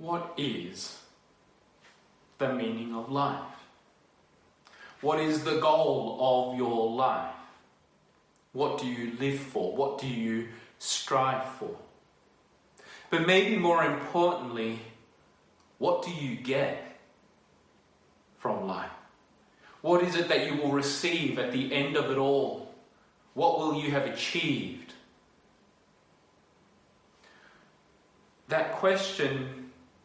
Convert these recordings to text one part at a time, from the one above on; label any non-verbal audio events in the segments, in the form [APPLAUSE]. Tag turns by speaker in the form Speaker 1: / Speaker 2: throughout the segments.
Speaker 1: what is the meaning of life? What is the goal of your life? What do you live for? What do you strive for? But maybe more importantly, what do you get from life? What is it that you will receive at the end of it all? What will you have achieved? That question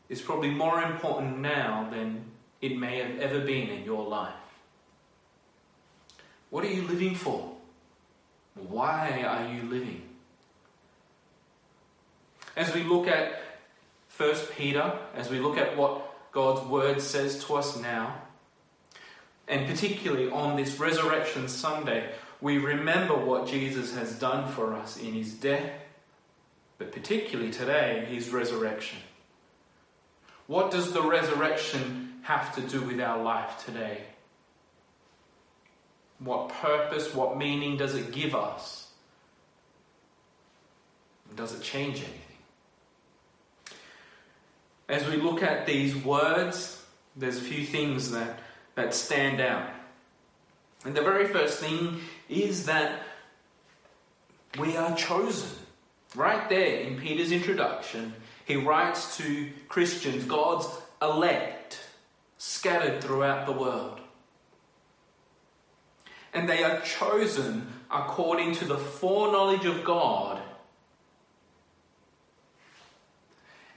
Speaker 1: is probably more important now than it may have ever been in your life. What are you living for? Why are you living? As we look at 1 Peter, as we look at what God's word says to us now, and particularly on this Resurrection Sunday, we remember what Jesus has done for us in his death, but particularly today, his resurrection. What does the resurrection have to do with our life today? What purpose, what meaning does it give us? Does it change anything? As we look at these words, there's a few things that, that stand out. And the very first thing is that we are chosen. Right there in Peter's introduction, he writes to Christians, God's elect, scattered throughout the world. And they are chosen according to the foreknowledge of God.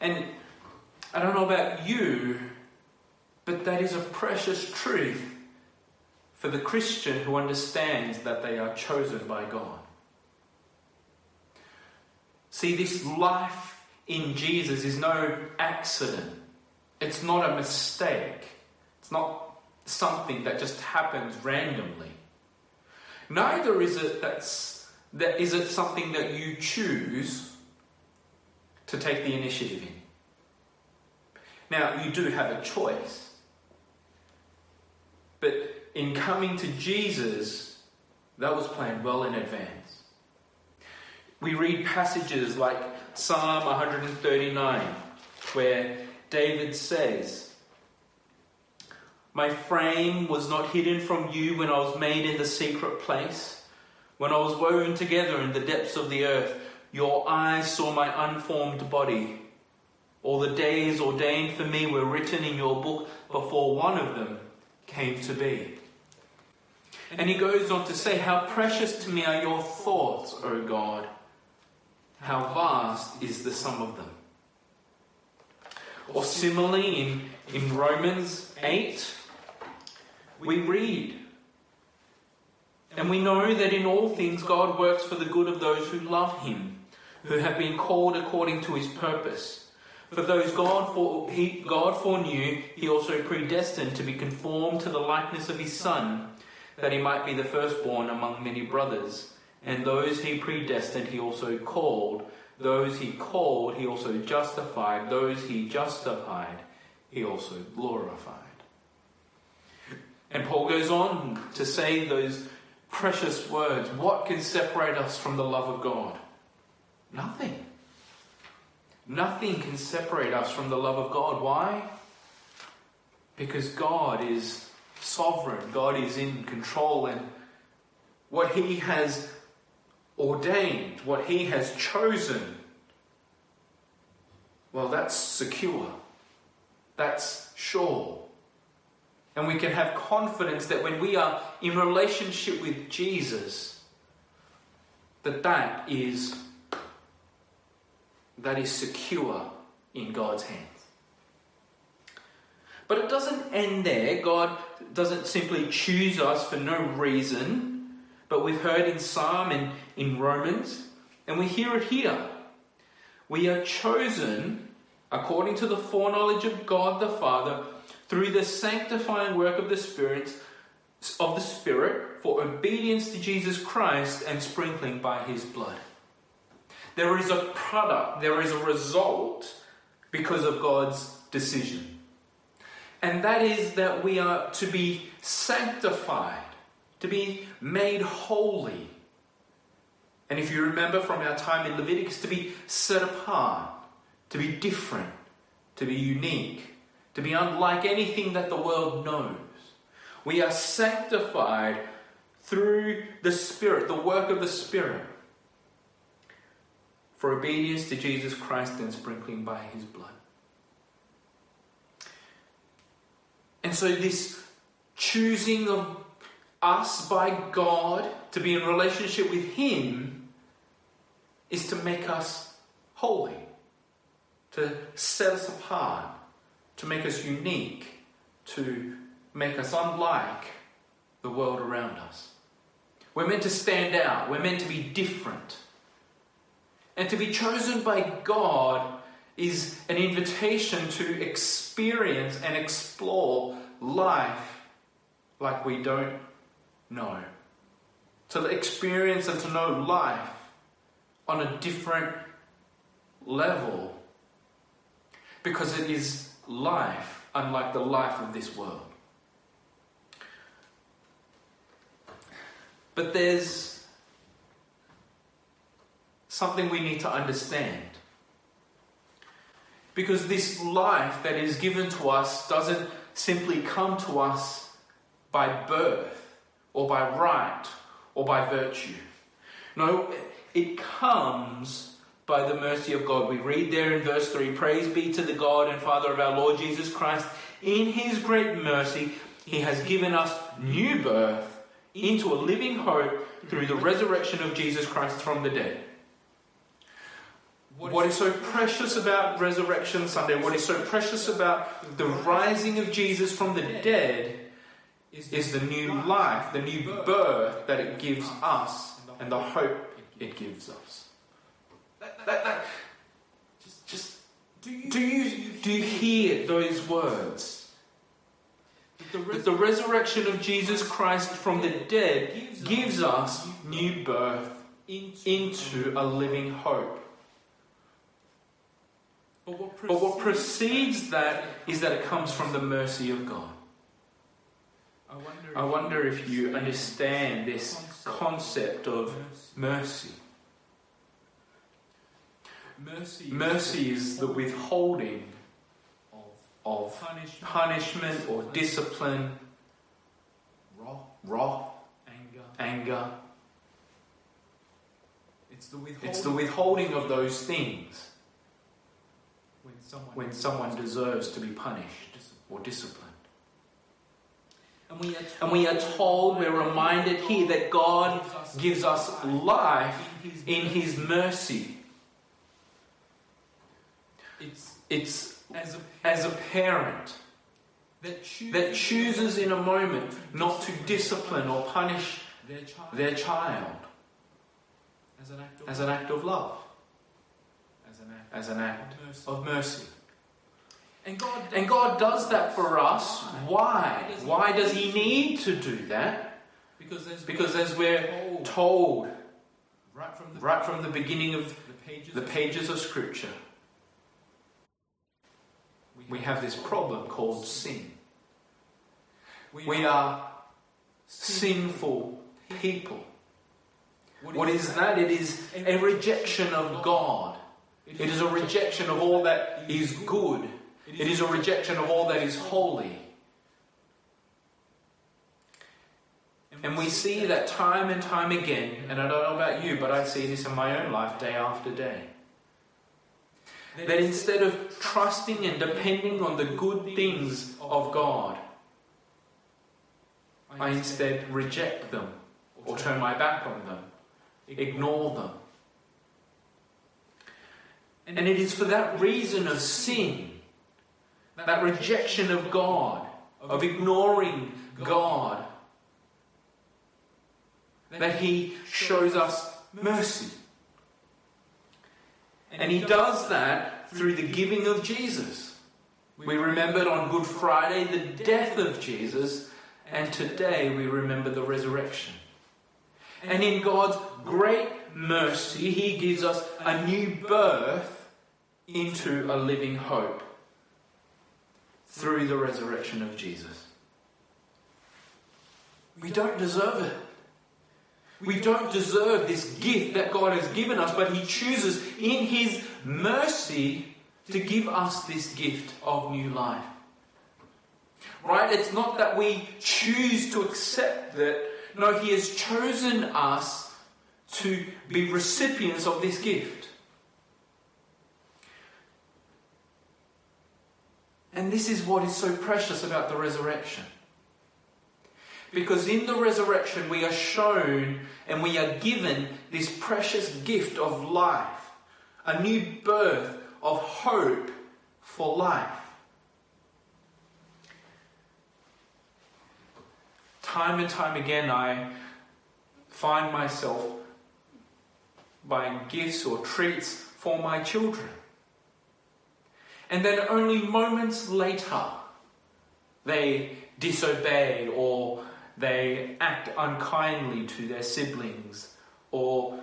Speaker 1: And I don't know about you, but that is a precious truth for the Christian who understands that they are chosen by God. See, this life in Jesus is no accident. It's not a mistake. It's not something that just happens randomly. Neither is it that's that is it something that you choose to take the initiative in. Now, you do have a choice. But in coming to Jesus, that was planned well in advance. We read passages like Psalm 139, where David says, My frame was not hidden from you when I was made in the secret place, when I was woven together in the depths of the earth. Your eyes saw my unformed body. All the days ordained for me were written in your book before one of them came to be. And he goes on to say, How precious to me are your thoughts, O God. How vast is the sum of them. Or similarly, in, in Romans 8, we read, And we know that in all things God works for the good of those who love him, who have been called according to his purpose. For those God, for, he, God foreknew, he also predestined to be conformed to the likeness of his Son, that he might be the firstborn among many brothers. And those he predestined, he also called. Those he called, he also justified. Those he justified, he also glorified. And Paul goes on to say those precious words What can separate us from the love of God? Nothing. Nothing can separate us from the love of God. Why? Because God is sovereign, God is in control, and what He has ordained, what He has chosen, well, that's secure, that's sure. And we can have confidence that when we are in relationship with Jesus, that that is that is secure in God's hands. But it doesn't end there. God doesn't simply choose us for no reason, but we've heard in Psalm and in Romans, and we hear it here. We are chosen according to the foreknowledge of God the Father through the sanctifying work of the Spirit of the Spirit for obedience to Jesus Christ and sprinkling by his blood. There is a product, there is a result because of God's decision. And that is that we are to be sanctified, to be made holy. And if you remember from our time in Leviticus, to be set apart, to be different, to be unique, to be unlike anything that the world knows. We are sanctified through the Spirit, the work of the Spirit, for obedience to Jesus Christ and sprinkling by his blood. And so, this choosing of us by God to be in relationship with Him is to make us holy, to set us apart, to make us unique, to make us unlike the world around us. We're meant to stand out, we're meant to be different. And to be chosen by God is an invitation to experience and explore life like we don't know. To experience and to know life on a different level. Because it is life unlike the life of this world. But there's something we need to understand. Because this life that is given to us doesn't simply come to us by birth or by right or by virtue. No, it comes by the mercy of God. We read there in verse 3 Praise be to the God and Father of our Lord Jesus Christ. In his great mercy, he has given us new birth into a living hope through the resurrection of Jesus Christ from the dead. What is so precious about Resurrection Sunday, what is so precious about the rising of Jesus from the dead, is the new life, the new birth that it gives us and the hope it gives us. That, that, that, just, do you, do you, do you hear those words? That the resurrection of Jesus Christ from the dead gives us new birth into a living hope. But what precedes that is that it comes from the mercy of God. I wonder, if you understand this concept of mercy. Mercy, is the withholding of punishment or discipline, wrath, anger. It's the withholding of those things when someone deserves to be punished or disciplined. And we, told, and we are told, we're reminded here that God gives us life in His mercy. It's, it's as, a, as a parent that chooses, in a moment not to discipline or punish their child, their child as, an as an act of love as an act of mercy. And God, and God does that for us. Why? Why does He need to do that? Because as, because as we're told right from the, right from the beginning of the pages, the pages of Scripture, we have this problem called sin. We are sinful people. What is that? It is a rejection of God. It is a rejection of all that is good. It is a rejection of all that is holy. And we see that time and time again, and I don't know about you, but I see this in my own life day after day. That instead of trusting and depending on the good things of God, I instead reject them or turn my back on them, ignore them. And it is for that reason of sin, that rejection of God, of ignoring God, that He shows us mercy. And He does that through the giving of Jesus. We remembered on Good Friday the death of Jesus, and today we remember the resurrection. And in God's great mercy, He gives us a new birth into a living hope through the resurrection of Jesus. We don't deserve it. We don't deserve this gift that God has given us, but He chooses in His mercy to give us this gift of new life. Right? It's not that we choose to accept that. No, He has chosen us to be recipients of this gift. And this is what is so precious about the resurrection. Because in the resurrection, we are shown and we are given this precious gift of life, a new birth of hope for life. Time and time again, I find myself buying gifts or treats for my children. And then only moments later, they disobey or they act unkindly to their siblings or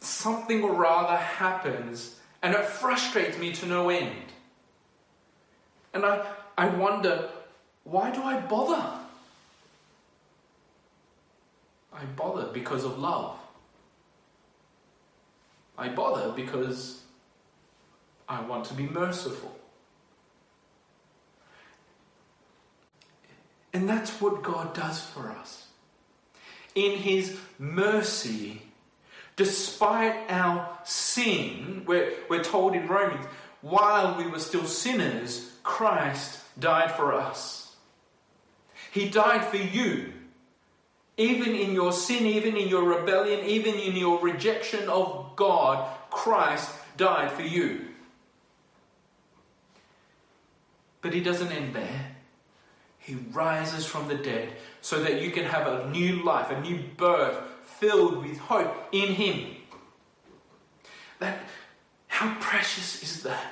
Speaker 1: something or rather happens and it frustrates me to no end. And I, I wonder, why do I bother? I bother because of love. I bother because I want to be merciful. And that's what God does for us. In His mercy, despite our sin, we're, we're told in Romans, while we were still sinners, Christ died for us. He died for you. Even in your sin, even in your rebellion, even in your rejection of God, Christ died for you. But He doesn't end there. He rises from the dead so that you can have a new life, a new birth filled with hope in Him. That, how precious is that?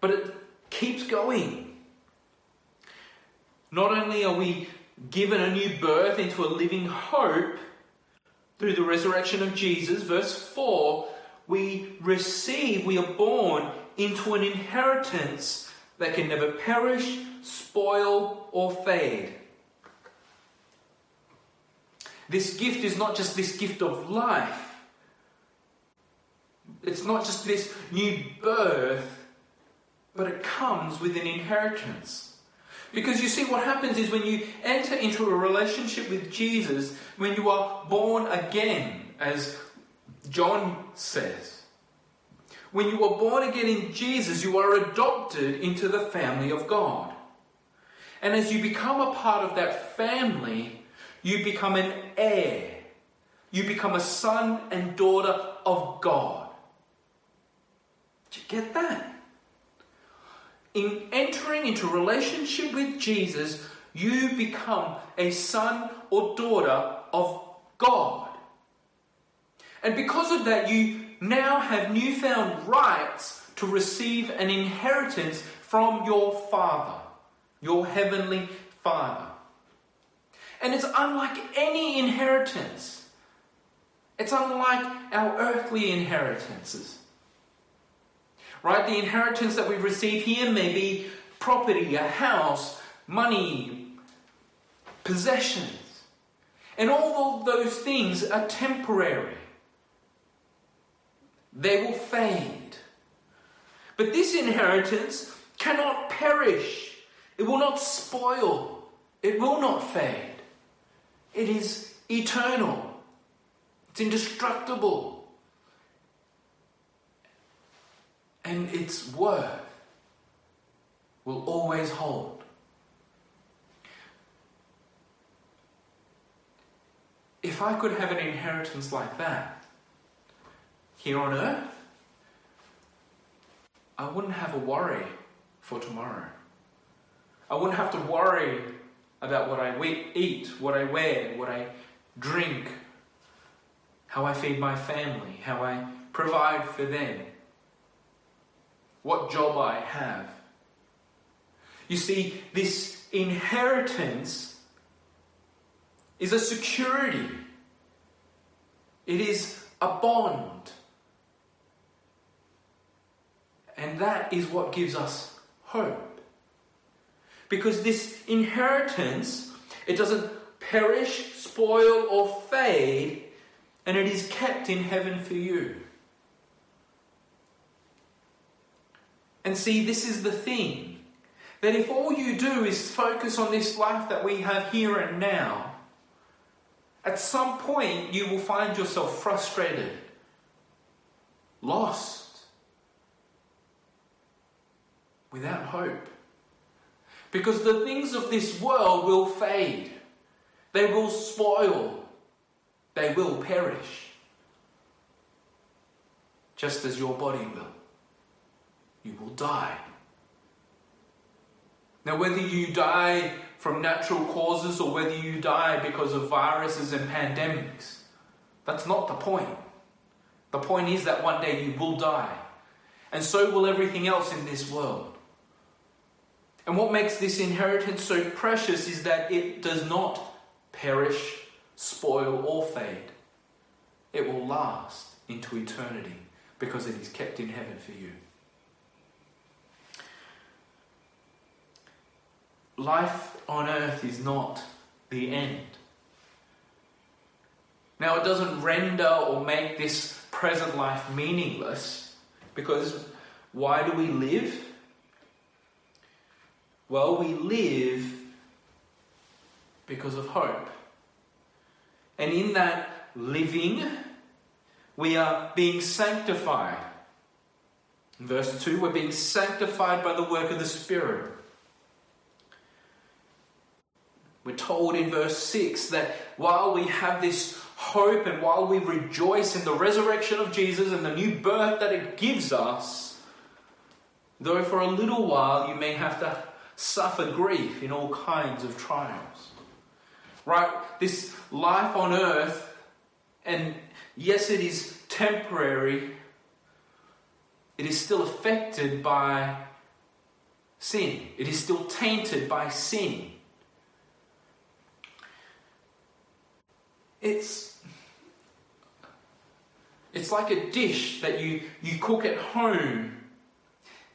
Speaker 1: But it keeps going. Not only are we given a new birth into a living hope through the resurrection of Jesus, verse 4, we receive, we are born into an inheritance that can never perish, spoil, or fade. This gift is not just this gift of life, it's not just this new birth, but it comes with an inheritance. Because you see, what happens is when you enter into a relationship with Jesus, when you are born again, as John says, when you are born again in Jesus, you are adopted into the family of God. And as you become a part of that family, you become an heir. You become a son and daughter of God. Did you get that? In entering into relationship with Jesus, you become a son or daughter of God. And because of that, you now have newfound rights to receive an inheritance from your Father, your Heavenly Father. And it's unlike any inheritance. It's unlike our earthly inheritances. Right? The inheritance that we receive here may be property, a house, money, possessions. And all of those things are temporary they will fade. But this inheritance cannot perish, it will not spoil, it will not fade. It is eternal, it's indestructible. And its worth will always hold. If I could have an inheritance like that, here on earth, I wouldn't have a worry for tomorrow. I wouldn't have to worry about what I eat, what I wear, what I drink, how I feed my family, how I provide for them, what job I have. You see, this inheritance is a security, it is a bond. And that is what gives us hope. Because this inheritance, it doesn't perish, spoil, or fade, and it is kept in heaven for you. And see, this is the thing that if all you do is focus on this life that we have here and now, at some point you will find yourself frustrated, lost, without hope. Because the things of this world will fade, they will spoil, they will perish. Just as your body will. You will die. Now, whether you die from natural causes or whether you die because of viruses and pandemics, that's not the point. The point is that one day you will die, and so will everything else in this world. And what makes this inheritance so precious is that it does not perish, spoil, or fade. It will last into eternity because it is kept in heaven for you. Life on earth is not the end. Now, it doesn't render or make this present life meaningless because why do we live? Well, we live because of hope. And in that living, we are being sanctified. In verse 2, we're being sanctified by the work of the Spirit. We're told in verse 6 that while we have this hope and while we rejoice in the resurrection of Jesus and the new birth that it gives us, though for a little while you may have to suffer grief in all kinds of trials. Right? This life on earth, and yes, it is temporary, it is still affected by sin. It is still tainted by sin. It's it's like a dish that you, you cook at home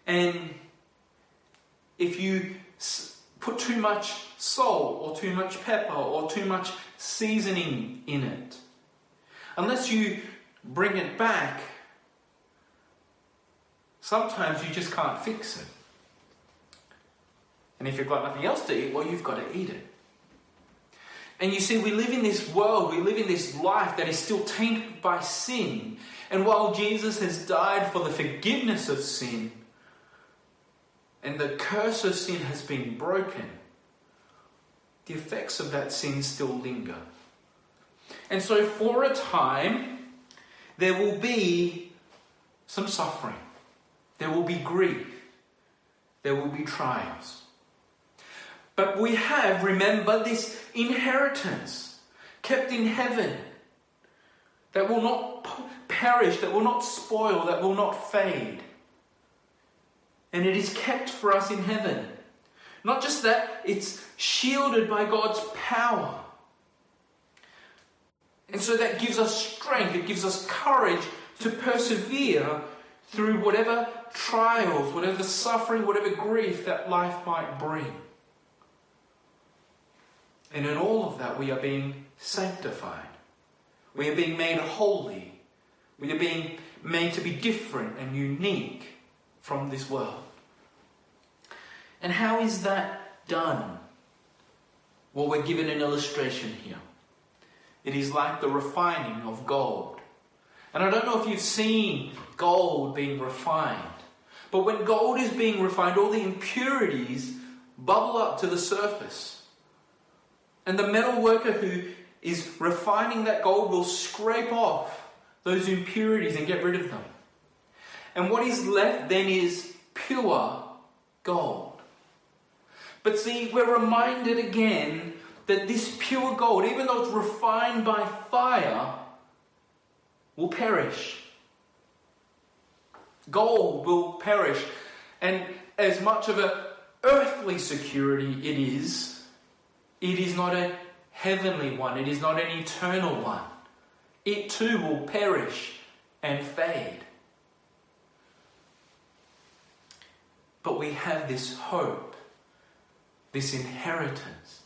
Speaker 1: and if you put too much salt or too much pepper or too much seasoning in it, unless you bring it back, sometimes you just can't fix it. And if you've got nothing else to eat, well, you've got to eat it. And you see, we live in this world, we live in this life that is still tainted by sin. And while Jesus has died for the forgiveness of sin, and the curse of sin has been broken, the effects of that sin still linger. And so, for a time, there will be some suffering, there will be grief, there will be trials. But we have, remember, this inheritance kept in heaven that will not perish, that will not spoil, that will not fade and it is kept for us in heaven. Not just that, it's shielded by God's power. And so that gives us strength, it gives us courage to persevere through whatever trials, whatever suffering, whatever grief that life might bring. And in all of that, we are being sanctified. We are being made holy. We are being made to be different and unique from this world. And how is that done? Well, we're given an illustration here. It is like the refining of gold. And I don't know if you've seen gold being refined, but when gold is being refined, all the impurities bubble up to the surface. And the metal worker who is refining that gold will scrape off those impurities and get rid of them. And what is left then is pure gold. But see, we're reminded again that this pure gold, even though it's refined by fire, will perish. Gold will perish. And as much of an earthly security it is, it is not a heavenly one, it is not an eternal one. It too will perish and fade. But we have this hope, this inheritance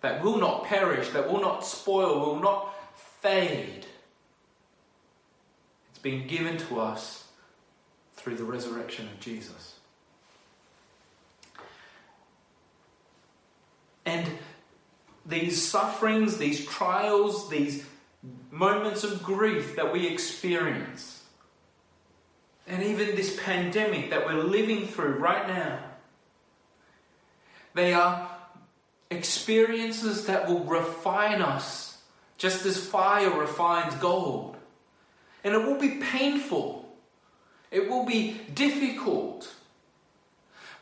Speaker 1: that will not perish, that will not spoil, will not fade. It's been given to us through the resurrection of Jesus. And these sufferings, these trials, these moments of grief that we experience, and even this pandemic that we're living through right now, they are experiences that will refine us just as fire refines gold. And it will be painful, it will be difficult,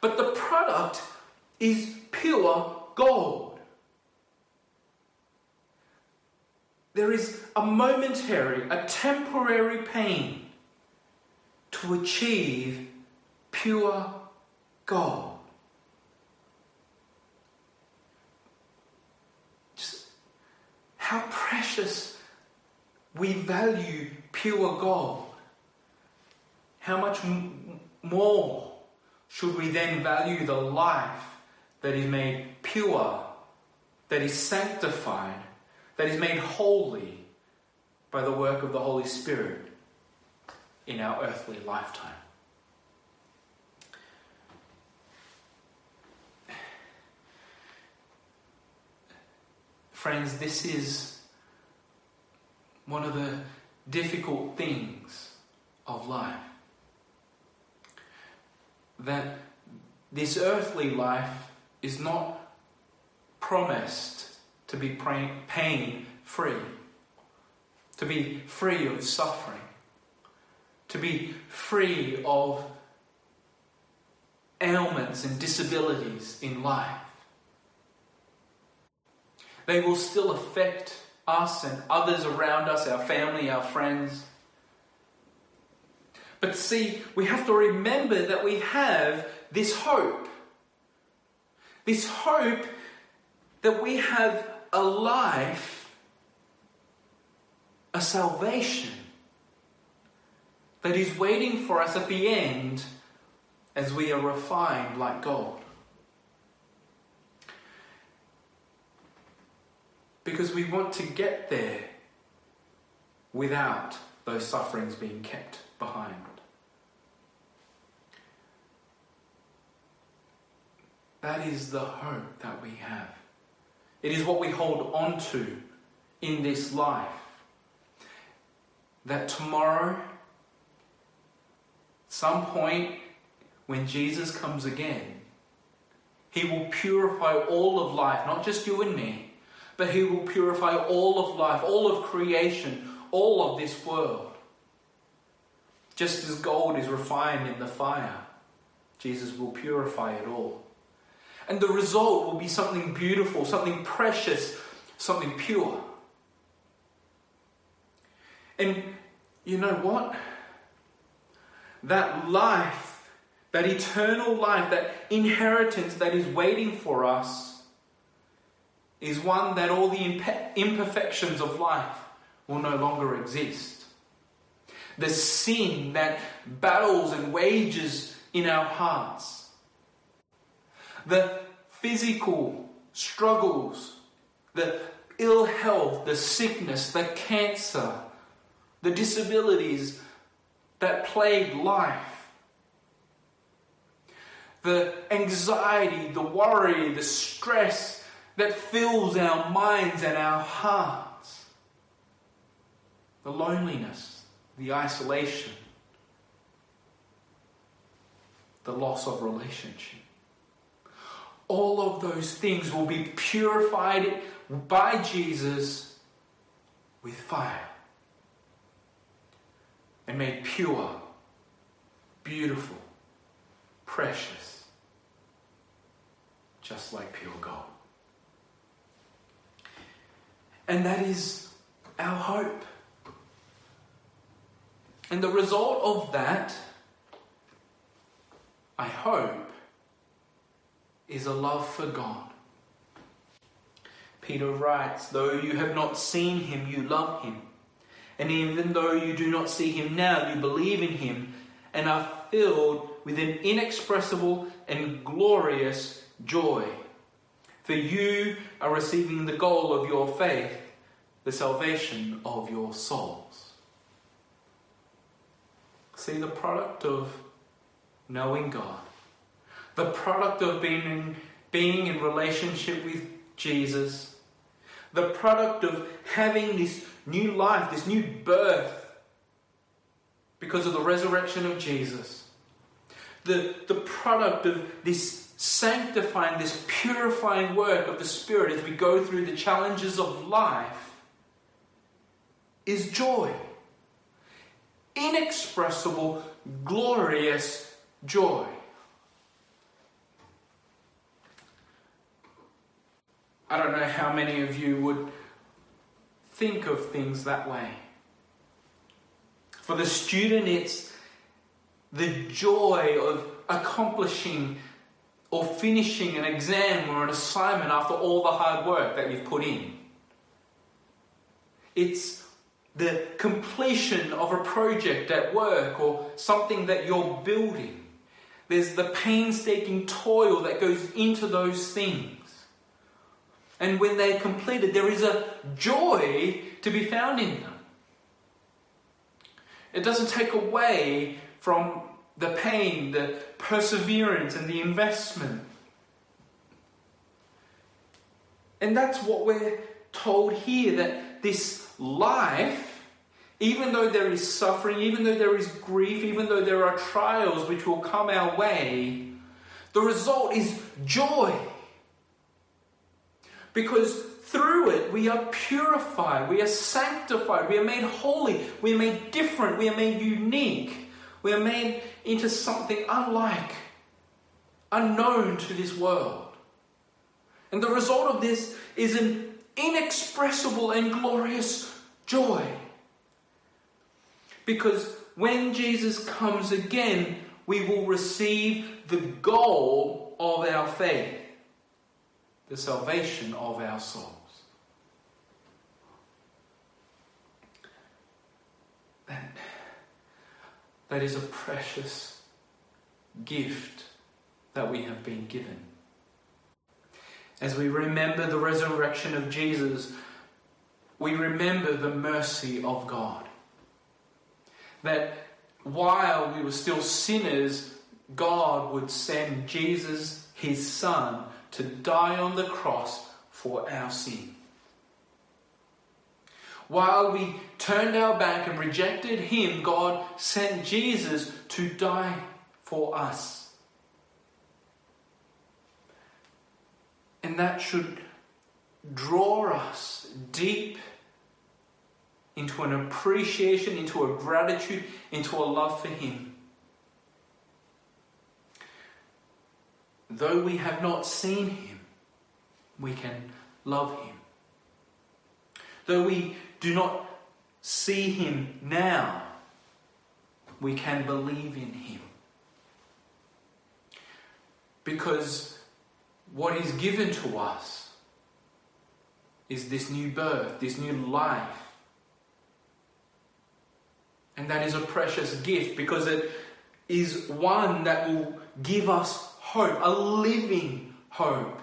Speaker 1: but the product is pure gold. There is a momentary, a temporary pain to achieve pure gold. Just how precious we value pure gold. How much m- more should we then value the life that is made pure, that is sanctified, that is made holy by the work of the Holy Spirit in our earthly lifetime? Friends, this is one of the difficult things of life. That this earthly life is not promised to be pain free, to be free of suffering, to be free of ailments and disabilities in life. They will still affect us and others around us, our family, our friends. But see, we have to remember that we have this hope. This hope that we have a life, a salvation that is waiting for us at the end as we are refined like gold. Because we want to get there without those sufferings being kept behind. That is the hope that we have. It is what we hold on to in this life. That tomorrow, some point when Jesus comes again, He will purify all of life, not just you and me, but He will purify all of life, all of creation, all of this world. Just as gold is refined in the fire, Jesus will purify it all. And the result will be something beautiful, something precious, something pure. And you know what? That life, that eternal life, that inheritance that is waiting for us is one that all the imperfections of life will no longer exist. The sin that battles and wages in our hearts the physical struggles, the ill health, the sickness, the cancer, the disabilities that plague life, the anxiety, the worry, the stress that fills our minds and our hearts, the loneliness, the isolation, the loss of relationship all of those things will be purified by Jesus with fire and made pure, beautiful, precious, just like pure gold. And that is our hope. And the result of that, I hope, is a love for God. Peter writes, Though you have not seen him, you love him. And even though you do not see him now, you believe in him and are filled with an inexpressible and glorious joy. For you are receiving the goal of your faith, the salvation of your souls. See the product of knowing God the product of being in, being in relationship with Jesus, the product of having this new life, this new birth, because of the resurrection of Jesus. The, the product of this sanctifying, this purifying work of the Spirit as we go through the challenges of life is joy. Inexpressible, glorious joy. I don't know how many of you would think of things that way. For the student, it's the joy of accomplishing or finishing an exam or an assignment after all the hard work that you've put in. It's the completion of a project at work or something that you're building. There's the painstaking toil that goes into those things. And when they're completed, there is a joy to be found in them. It doesn't take away from the pain, the perseverance, and the investment. And that's what we're told here that this life, even though there is suffering, even though there is grief, even though there are trials which will come our way, the result is joy. Because through it we are purified, we are sanctified, we are made holy, we are made different, we are made unique, we are made into something unlike, unknown to this world. And the result of this is an inexpressible and glorious joy. Because when Jesus comes again, we will receive the goal of our faith the salvation of our souls. That, that is a precious gift that we have been given. As we remember the resurrection of Jesus, we remember the mercy of God. That while we were still sinners, God would send Jesus, his Son, to die on the cross for our sin. While we turned our back and rejected Him, God sent Jesus to die for us. And that should draw us deep into an appreciation, into a gratitude, into a love for Him. though we have not seen him, we can love him. Though we do not see him now, we can believe in him. Because what is given to us is this new birth, this new life. And that is a precious gift because it is one that will give us hope, a living hope.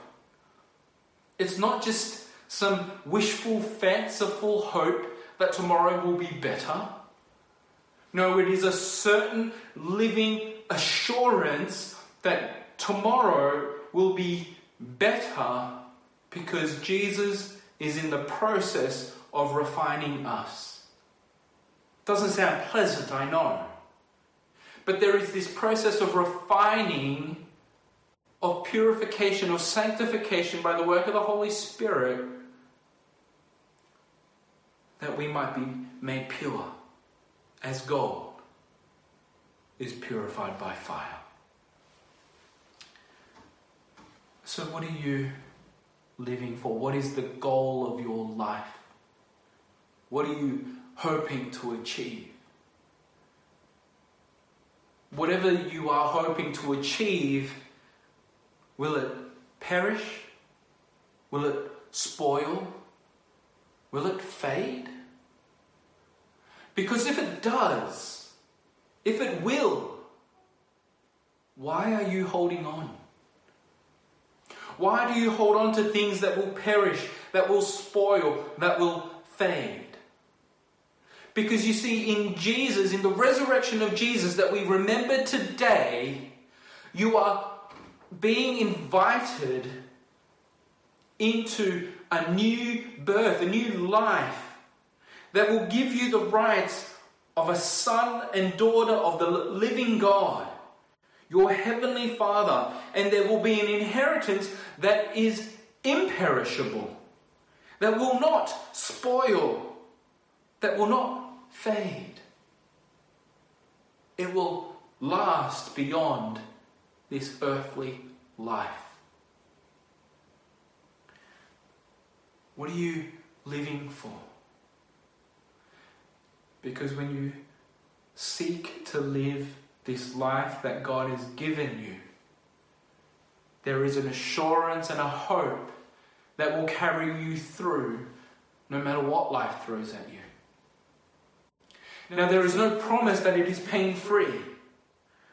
Speaker 1: It's not just some wishful, fanciful hope that tomorrow will be better. No, it is a certain living assurance that tomorrow will be better because Jesus is in the process of refining us. Doesn't sound pleasant, I know. But there is this process of refining of purification, of sanctification by the work of the Holy Spirit, that we might be made pure as gold is purified by fire. So, what are you living for? What is the goal of your life? What are you hoping to achieve? Whatever you are hoping to achieve, Will it perish? Will it spoil? Will it fade? Because if it does, if it will, why are you holding on? Why do you hold on to things that will perish, that will spoil, that will fade? Because you see, in Jesus, in the resurrection of Jesus that we remember today, you are being invited into a new birth, a new life that will give you the rights of a son and daughter of the living God, your heavenly Father, and there will be an inheritance that is imperishable, that will not spoil, that will not fade. It will last beyond this earthly life. What are you living for? Because when you seek to live this life that God has given you, there is an assurance and a hope that will carry you through no matter what life throws at you. Now, there is no promise that it is pain free.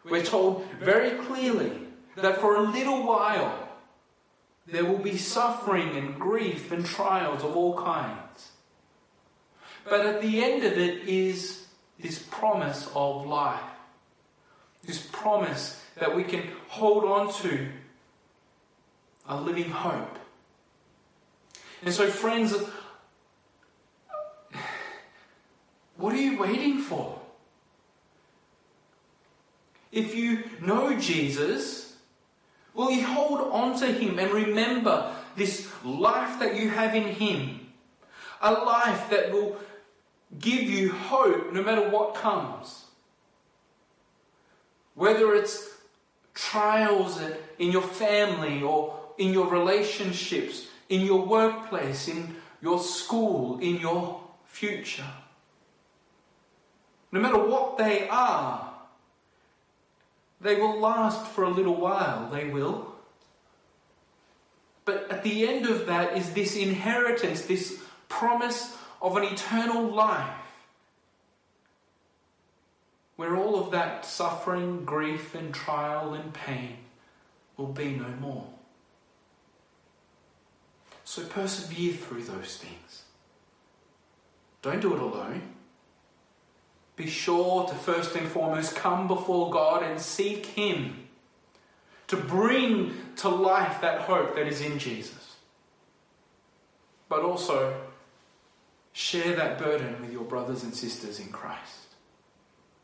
Speaker 1: We're told very clearly that for a little while there will be suffering and grief and trials of all kinds. But at the end of it is this promise of life, this promise that we can hold on to a living hope. And so, friends, [SIGHS] what are you waiting for? If you know Jesus, will you hold on to him and remember this life that you have in him? A life that will give you hope no matter what comes. Whether it's trials in your family or in your relationships, in your workplace, in your school, in your future. No matter what they are, they will last for a little while, they will. But at the end of that is this inheritance, this promise of an eternal life where all of that suffering, grief, and trial and pain will be no more. So persevere through those things. Don't do it alone. Be sure to first and foremost come before God and seek Him to bring to life that hope that is in Jesus. But also, share that burden with your brothers and sisters in Christ.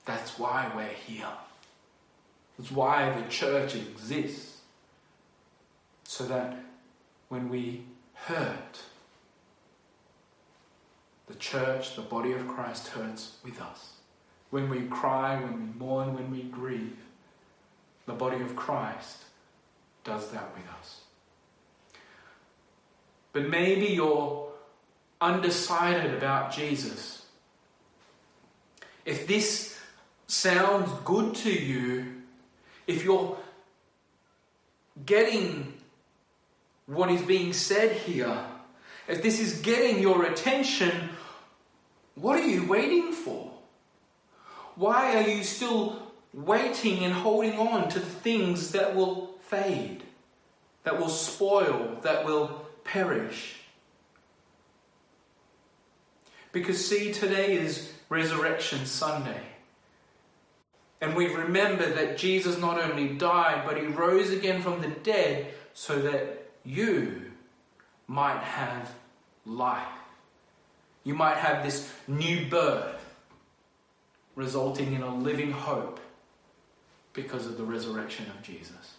Speaker 1: That's why we're here. That's why the church exists. So that when we hurt, the church, the body of Christ, hurts with us. When we cry, when we mourn, when we grieve, the body of Christ does that with us. But maybe you're undecided about Jesus. If this sounds good to you, if you're getting what is being said here, if this is getting your attention, what are you waiting for? Why are you still waiting and holding on to things that will fade, that will spoil, that will perish? Because, see, today is Resurrection Sunday. And we remember that Jesus not only died, but he rose again from the dead so that you might have life. You might have this new birth, resulting in a living hope because of the resurrection of Jesus.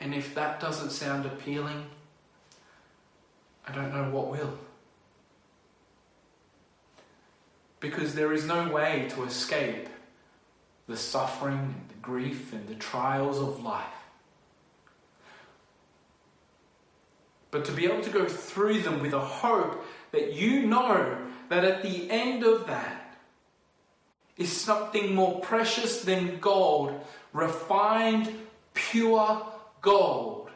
Speaker 1: And if that doesn't sound appealing, I don't know what will. Because there is no way to escape the suffering and the grief and the trials of life. But to be able to go through them with a hope that you know that at the end of that is something more precious than gold, refined, pure gold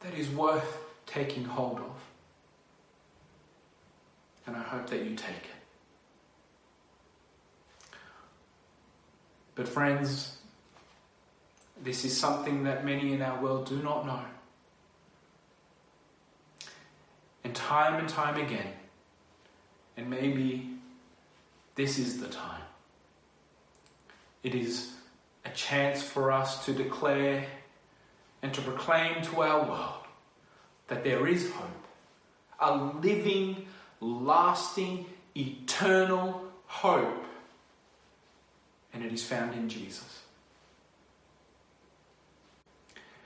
Speaker 1: that is worth taking hold of. And I hope that you take it. But, friends, this is something that many in our world do not know. And time and time again, and maybe this is the time, it is a chance for us to declare and to proclaim to our world that there is hope, a living, lasting, eternal hope, and it is found in Jesus.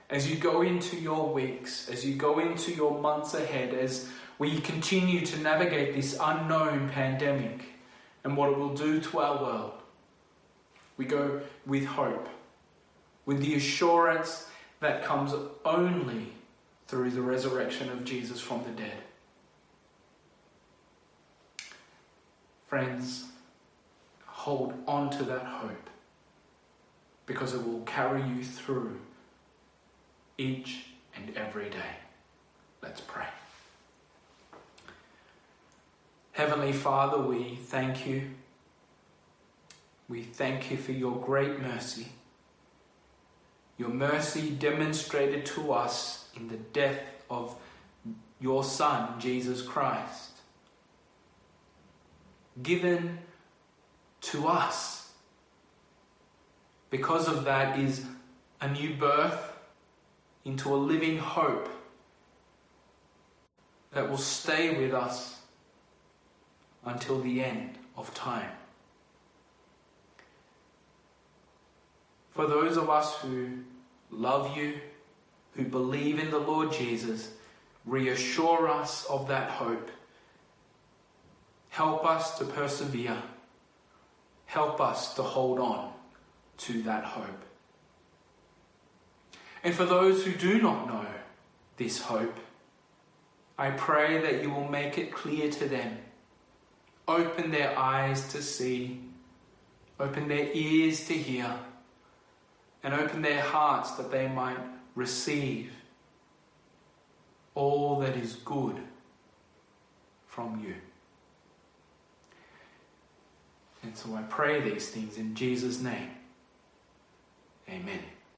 Speaker 1: As you go into your weeks, as you go into your months ahead, as we continue to navigate this unknown pandemic and what it will do to our world, we go with hope, with the assurance that comes only through the resurrection of Jesus from the dead. Friends, hold on to that hope because it will carry you through each and every day. Let's pray. Heavenly Father, we thank you. We thank you for your great mercy. Your mercy demonstrated to us in the death of your Son, Jesus Christ. Given to us. Because of that is a new birth into a living hope that will stay with us until the end of time. For those of us who love you, who believe in the Lord Jesus, reassure us of that hope. Help us to persevere. Help us to hold on to that hope. And for those who do not know this hope, I pray that you will make it clear to them. Open their eyes to see, open their ears to hear, and open their hearts that they might receive all that is good from you. And so I pray these things in Jesus' name. Amen.